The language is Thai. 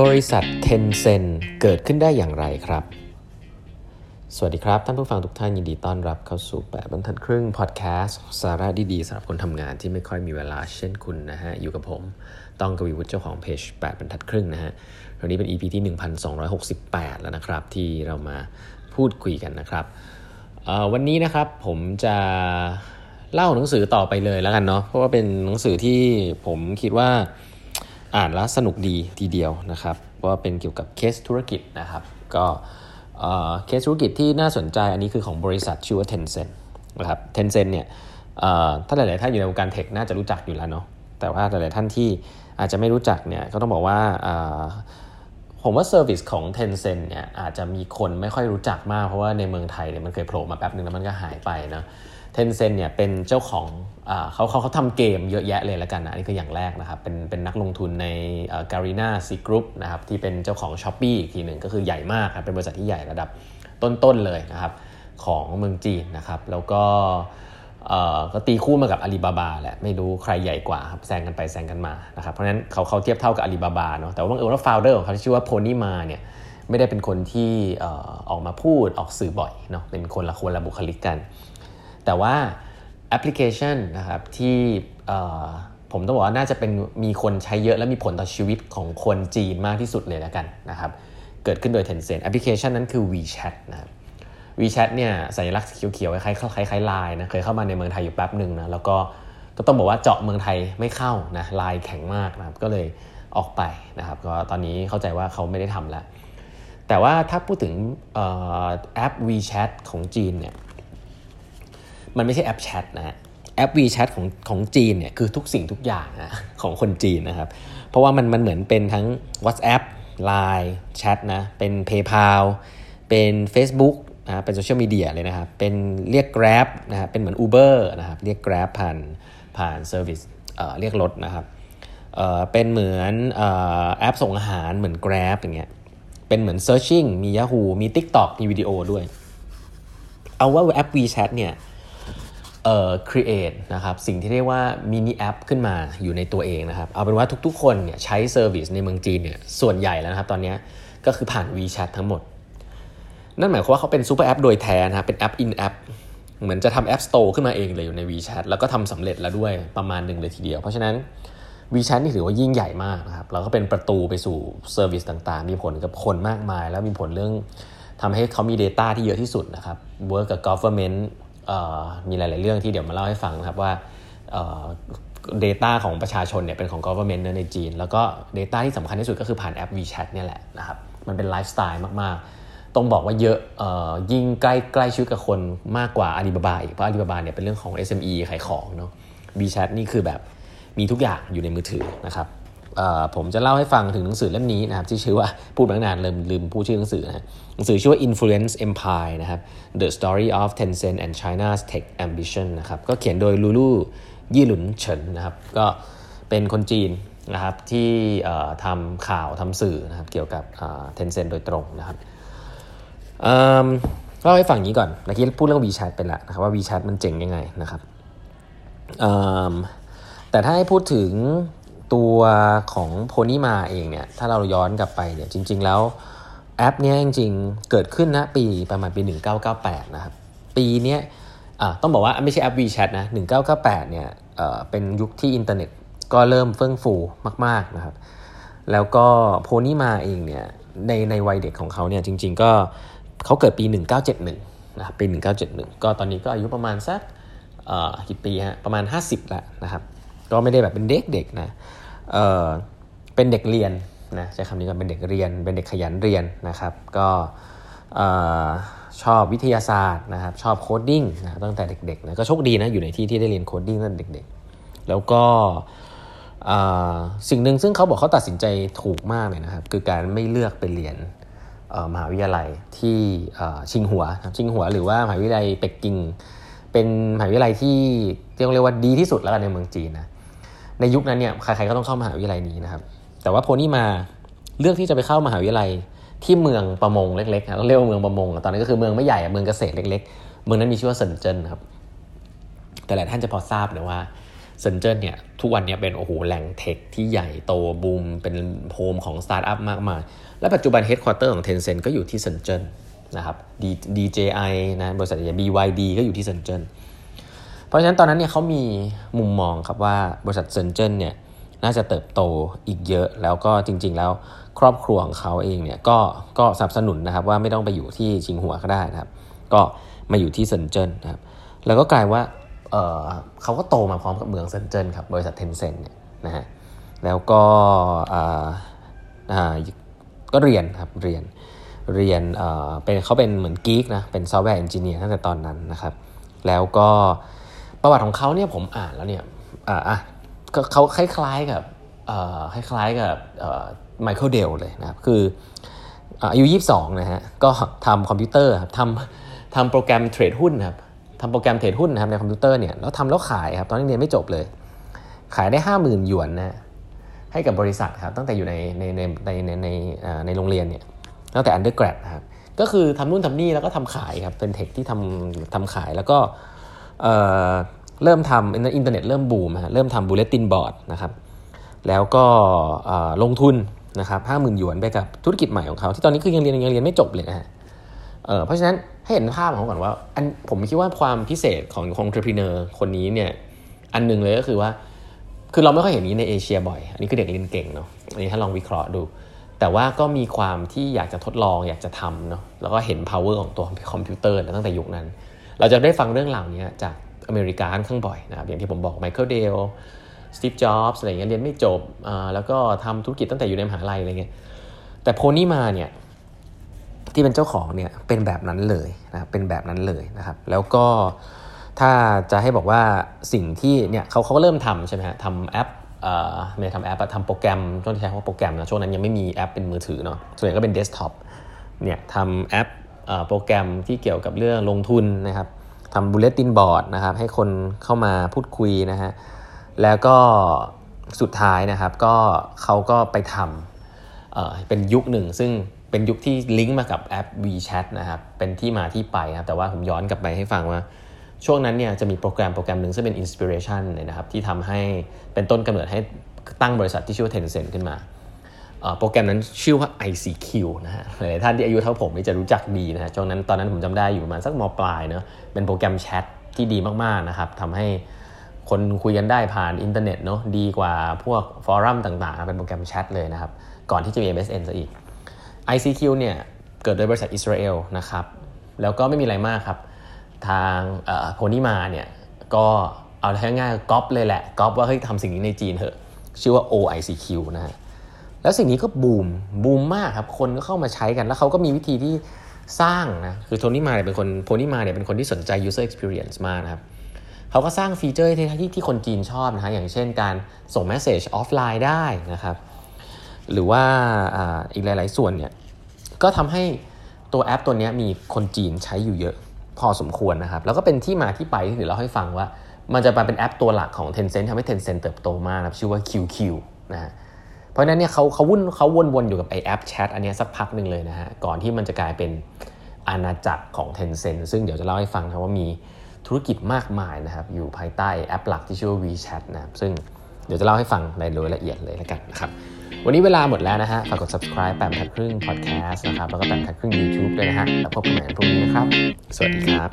บริษัทเทนเซนเกิดขึ้นได้อย่างไรครับ สวัสดีครับ ท่านผู้ฟังทุกท่านยินดีต้อนรับเข้าสู่แปดบรรทัดครึ่งพอดแคสต์สาระดีๆสำหรับคนทำงานที่ไม่ค่อยมีเวลาเช่นคุณนะฮะ อยู่กับผมต้องกวีวุฒิเจ้าของเพจ8บรรทัดครึ่งนะฮะวันนี้เป็น EP ที่ 1268 แล้วนะครับ ที่เรามาพูดคุยกันนะครับ วันนี้นะครับผมจะเล่าหนังสือต่อไปเลยแล้วกันเนาะเพราะว่าเป็นหนังสือที่ผมคิดว่า อ่านแล้วสนุกดีทีเดียวนะครับว่าเป็นเกี่ยวกับเคสธุรกิจนะครับ ก็เคสธุรกิจที่น่าสนใจอันนี้คือของบริษัทชื่อว่า Tencent นะครับ Tencent เนี่ยถ้าหลาย ๆ ท่านอยู่ในวงการ tech น่าจะรู้จักอยู่แล้วเนาะแต่ว่าหลาย ๆ ท่านที่อาจจะไม่รู้จักเนี่ยก็ต้องบอกว่าผมว่า service ของ Tencent เนี่ยอาจจะมีคนไม่ค่อยรู้จักมากเพราะว่าในเมืองไทยเนี่ยมันเคยโผล่มาแป๊บนึงแล้วมันก็หายไปนะ Tencent เนี่ยเป็นเจ้าของเขาเขาเขาทำเกมเยอะแยะเลยแล้วกันนะนี่คืออย่างแรกนะครับ เป็นเป็นนักลงทุนใน Garena Sea Group นะครับที่เป็นเจ้าของ Shopee อีกทีหนึ่งก็คือใหญ่มากครับเป็นบริษัทที่ใหญ่ระดับต้นๆเลยนะครับของเมืองจีนนะครับแล้วก็ก็ตีคู่มากับอาลีบาบาแหละไม่รู้ใครใหญ่กว่าครับแซงกันไปแซงกันมานะครับเพราะฉะนั้นเขาเขาเทียบเท่ากับอาลีบาบาเนาะแต่ว่าบังเอิญว่า founder ของเขาที่ชื่อว่า Pony Ma เนี่ยไม่ได้เป็นคนที่ออกมาพูดออกสื่อบ่อยเนาะเป็นคนละคนละบุคลิกกัน แต่ว่าแอปพลิเคชันนะครับที่ผมต้องบอกว่าน่าจะเป็นมีคนใช้เยอะและมีผลต่อชีวิตของคนจีนมากที่สุดเลยแล้วกันนะครับเกิดขึ้นโดย Tencent แอปพลิเคชันนั้นคือ WeChat นะครับ WeChat เนี่ยสัญลักษณ์เขียวๆคล้ายๆคล้ายๆไลน์นะเคยเข้ามาในเมืองไทยอยู่แป๊บหนึ่งนะแล้วก็ก็ต้องบอกว่าเจาะเมืองไทยไม่เข้านะไลน์แข็งมากนะครับก็เลยออกไปนะครับก็ตอนนี้เข้าใจว่าเขาไม่ได้ทำแล้ว แต่ว่าถ้าพูดถึงแอป WeChat ของจีนเนี่ย มันไม่ใช่แอปแชทนะฮะแอป WeChat ของของจีนเนี่ยคือทุกสิ่งทุกอย่างนะของคนจีนนะครับ เพราะว่ามันมันเหมือนเป็นทั้ง WhatsApp Line แชทนะเป็น PayPal เป็น Facebook นะเป็นโซเชียลมีเดียเลยนะครับ เป็นเรียก Grab นะครับเป็นเหมือน Uber นะครับเรียก Grab ผ่านผ่าน service เรียกรถนะครับเป็นเหมือนแอปส่งอาหารเหมือน Grab อย่างเงี้ยเป็นเหมือน Searching มี Yahoo มี TikTok มีวิดีโอด้วย เอาว่าแอป WeChat เนี่ย เอ่อ create นะครับสิ่งที่เรียกว่า mini app ขึ้นมาอยู่ในตัวเองนะครับ เอาเป็นว่าทุกๆ คนเนี่ยใช้ service ในเมืองจีนเนี่ยส่วนใหญ่แล้วนะครับ ตอนนี้ก็คือผ่าน WeChat ทั้งหมด นั่นหมายความว่าเขาเป็น super app โดยแท้นะครับเป็นแอป in app เหมือนจะทำแอป Store ขึ้นมาเองเลยอยู่ใน WeChat แล้วก็ทำสำเร็จแล้วด้วยประมาณหนึ่งเลยทีเดียว เพราะฉะนั้น WeChat นี่ถือว่ายิ่งใหญ่มากนะครับแล้วก็เป็นประตูไปสู่ service ต่างๆ มีผลกับคนมากมาย แล้วมีผลเรื่องทำให้เขามี Data ที่เยอะที่สุดนะครับ work กับ government มีหลาย ๆ เรื่องที่เดี๋ยวมาเล่าให้ฟังนะครับว่า Data ของประชาชนเนี่ยเป็นของ government ในจีน แล้วก็ Data ที่สำคัญที่สุดก็คือผ่านแอป WeChat เนี่ยแหละนะครับมันเป็นไลฟ์สไตล์มาก ๆ ต้องบอกว่าเยอะยิ่งใกล้ใกล้ชีวิตกับคนมากกว่าอาลีบาบาอีกเพราะอาลีบาบาเนี่ยเป็นเรื่องของ SME ขายของเนาะ WeChat นี่คือแบบมีทุกอย่างอยู่ในมือถือนะครับ ผมจะเล่าให้ฟังถึงหนังสือเล่มนี้นะครับที่ชื่อว่าพูดมางนานลืมลืมพูดชื่อหนังสือนะหนังสือชื่อว่า Influence Empire นะครับ The Story of Tencent and China's Tech Ambition นะครับก็เขียนโดยลูลูยี่หลุนเฉินนะครับก็เป็นคนจีนนะครับที่ทำข่าวทำสื่อนะครับเกี่ยวกับ Tencent โดยตรงนะครับเล่าให้ฟังนี้ก่อนเมื่อกี้พูดเรื่อง WeChat ไปแล้วนะครับว่า WeChat มันเจ๋งยังไงนะครับแต่ถ้าให้พูดถึง ตัวของโพนี่มาเองเนี่ยถ้าเราย้อนกลับไปเนี่ยจริง ๆ แล้วแอปนี้จริง ๆ เกิดขึ้นนะปีประมาณปี 1998 นะครับ ปีนี้ต้องบอกว่าไม่ใช่แอป WeChat นะ 1998 เนี่ยเป็นยุคที่อินเทอร์เน็ตก็เริ่มเฟื่องฟูมาก ๆ นะครับ แล้วก็ Pony Ma เองเนี่ยในในวัยเด็กของเขาเนี่ยจริง ๆ ก็เขาเกิดปี 1971 นะครับปี 1971 ก็ตอนนี้ก็อายุประมาณสักกี่ปีฮะประมาณ 50 แล้วนะครับ ก็ไม่ได้แบบเป็นเด็กๆนะเออเป็นเด็กเรียนนะใช้คำนี้ก่อนเป็นเด็กเรียน เป็นเด็กขยันเรียนนะครับ ก็ชอบวิทยาศาสตร์นะครับ ชอบ coding นะตั้งแต่เด็กๆนะก็โชคดีนะอยู่ในที่ที่ได้เรียน coding ตั้งแต่เด็กๆ แล้วก็สิ่งหนึ่งซึ่งเขาบอกเขาตัดสินใจถูกมากเลยนะครับ คือการไม่เลือกไปเรียนมหาวิทยาลัยที่ชิงหัวชิงหัวหรือว่ามหาวิทยาลัยเป็กกิ่ง เป็นมหาวิทยาลัยที่เรียกว่าดีที่สุดแล้วกันในเมืองจีนนะ ในยุคนั้นเนี่ยใครๆก็ต้องเข้ามหาวิทยาลัยนี้นะครับ แต่ว่าโพนี่มาเลือกที่จะไปเข้ามหาวิทยาลัยที่เมืองประมงเล็กๆนะเรียกว่าเมืองประมงตอนนั้นก็คือเมืองไม่ใหญ่เมืองเกษตรเล็ก ๆ เมืองนั้นมีชื่อว่าเซินเจิ้นครับ แต่หลายท่านจะพอทราบนะว่าเซินเจิ้นเนี่ยทุกวันนี้เป็นโอ้โหแหล่ง tech ที่ใหญ่โตบูมเป็น home ของสตาร์ทอัพมากมายและปัจจุบัน headquarter ของ Tencent ก็อยู่ที่เซินเจิ้นนะครับ DJI นะบริษัทใหญ่ BYD ก็อยู่ที่เซินเจิ้น เพราะฉะนั้นตอนนั้นเนี่ยเขามีมุมมองครับว่าบริษัทเซินเจิ้นเนี่ยน่าจะเติบโตอีกเยอะ แล้วก็จริง ๆ แล้วครอบครัวของเขาเองเนี่ยก็ก็สนับสนุนนะครับว่าไม่ต้องไปอยู่ที่ชิงหัวก็ได้นะครับ ก็มาอยู่ที่เซินเจิ้นนะครับแล้วก็กลายว่าเขาก็โตมาพร้อมกับเมืองเซินเจิ้นครับบริษัท Tencent เนี่ยนะฮะแล้วก็ก็เรียนครับเรียนเรียนเป็นเขาเป็นเหมือน geek นะเป็น software engineer ตั้งแต่ตอนนั้นนะครับ แล้วก็ ประวัติของเขาเนี่ยผมอ่านแล้วเนี่ยอะเขาคล้ายๆกับคล้ายๆกับไมเคิลเดลเลยนะครับ คืออายุ 22 นะฮะ ก็ทำคอมพิวเตอร์ครับทำทำโปรแกรมเทรดหุ้นครับทำโปรแกรมเทรดหุ้นนะครับในคอมพิวเตอร์เนี่ยแล้วทำแล้วขายครับ ตอนนี้เรียนไม่จบเลย ขายได้ห้าหมื่นหยวนนะให้กับบริษัทครับตั้งแต่อยู่ในในในในในในในโรงเรียนเนี่ยตั้งแต่ undergrad นะครับก็คือทำนู่นทำนี่แล้วก็ทำขายครับเป็น tech ที่ทำทำขายแล้วก็ เริ่มทำอินเทอร์เน็ตเริ่มบูมฮะเริ่มทำ bulletin board นะครับแล้วก็ลงทุนนะครับห้าหมื่นหยวนไปกับธุรกิจใหม่ของเขา ที่ตอนนี้คือยังเรียนยังเรียนไม่จบเลยนะฮะเพราะฉะนั้นให้เห็นภาพของก่อนว่าอันผมคิดว่าความพิเศษของของ entrepreneur คนนี้เนี่ยอันนึงเลยก็คือว่า คือเราไม่ค่อยเห็นนี้ในเอเชียบ่อย อันนี้คือเด็กเรียนเก่งเนาะอันนี้ถ้าลองวิเคราะห์ดู แต่ว่าก็มีความที่อยากจะทดลองอยากจะทำเนาะแล้วก็เห็น power ของตัวคอมพิวเตอร์ตั้งแต่ยุคนั้น เราจะได้ฟังเรื่องเหล่านี้จากอเมริกาค่อนข้างบ่อยนะครับอย่างที่ผมบอกไมเคิลเดลสตีฟจ็อบส์อะไรเงี้ยเรียนไม่จบแล้วก็ทำธุรกิจตั้งแต่อยู่ในมหาลัยอะไรเงี้ยแต่ Pony Ma เนี่ยที่เป็นเจ้าของเนี่ยเป็นแบบนั้นเลยนะครับเป็นแบบนั้นเลยนะครับ แล้วก็ถ้าจะให้บอกว่าสิ่งที่เนี่ยเขาเขาก็เริ่มทำใช่ไหมฮะทำแอปเอ่อไม่ทำแอปทำโปรแกรมช่วงที่ใช้คำว่าโปรแกรมนะช่วงนั้นยังไม่มีแอปเป็นมือถือเนาะส่วนใหญ่ก็เป็นเดสก์ท็อปเนี่ยทำแอป โปรแกรมที่เกี่ยวกับเรื่องลงทุนนะครับทำบูเลตินบอร์ดนะครับให้คนเข้ามาพูดคุยนะฮะแล้วก็สุดท้ายนะครับก็เขาก็ไปทำเป็นยุคหนึ่ง ซึ่งเป็นยุคที่ลิงก์มากับแอป WeChat นะครับเป็นที่มาที่ไปครับแต่ว่าผมย้อนกลับไปให้ฟังว่า ช่วงนั้นเนี่ยจะมีโปรแกรมโปรแกรมหนึ่งซึ่งเป็น inspiration นะครับที่ทำให้เป็นต้นกำเนิดให้ตั้งบริษัทที่ชื่อว่า Tencent ขึ้นมา โปรแกรมนั้นชื่อว่า ICQ นะฮะหลายท่านที่อายุเท่าผมนี่จะรู้จักดีนะฮะช่วงนั้นตอนนั้นผมจำได้อยู่ประมาณสักม.ปลายเนาะเป็นโปรแกรมแชทที่ดีมากๆนะครับทำให้คนคุยกันได้ผ่านอินเทอร์เน็ตเนาะดีกว่าพวก forum ต่างๆ เป็นโปรแกรมแชทเลยนะครับ ก่อนที่จะมี MSN ซะอีก ICQ เนี่ยเกิดโดยบริษัทอิสราเอลนะครับ แล้วก็ไม่มีอะไรมากครับ ทาง Pony Ma เนี่ยก็เอาแค่ง่ายก๊อปเลยแหละก๊อปว่าเฮ้ยทำสิ่งนี้ในจีนเถอะ ชื่อว่า OICQ นะฮะ แล้วสิ่งนี้ก็บูมบูมมากครับคนก็เข้ามาใช้กัน แล้วเขาก็มีวิธีที่สร้างนะคือโทนี่มาเนี่ยเป็นคน Pony Ma เนี่ยเป็นคนที่สนใจ user experience มากนะครับเขาก็สร้าง feature ที่ที่ที่คนจีนชอบนะฮะอย่างเช่นการส่ง message offline ได้นะครับ หรือว่าอีกหลาย ๆ ส่วนเนี่ยก็ทำให้ตัวแอปตัวนี้มีคนจีนใช้อยู่เยอะพอสมควรนะครับ แล้วก็เป็นที่มาที่ไปที่เดี๋ยวเราให้ฟังว่า มันจะมาเป็นแอปตัวหลักของ Tencent ทำให้ Tencent เติบโตมากนะชื่อว่า QQ นะฮะ เพราะนั้นเนี่ยเขาเขาวุ่นเขาวนๆอยู่กับไอแอปแชทอันนี้สักพักหนึ่งเลยนะฮะก่อนที่มันจะกลายเป็นอาณาจักรของ Tencent ซึ่งเดี๋ยวจะเล่าให้ฟังนะว่ามีธุรกิจมากมายนะครับอยู่ภายใต้แอปหลักที่ชื่อว่า WeChat นะครับซึ่งเดี๋ยวจะเล่าให้ฟังในรายละเอียดเลยแล้วกันนะครับวันนี้เวลาหมดแล้วนะฮะฝากกด subscribe แปมทัดครึ่ง podcast นะครับแล้วก็แปมทัดครึ่ง YouTube ด้วยนะฮะแล้วพบกันใหม่พรุ่งนี้นะครับ สวัสดีครับ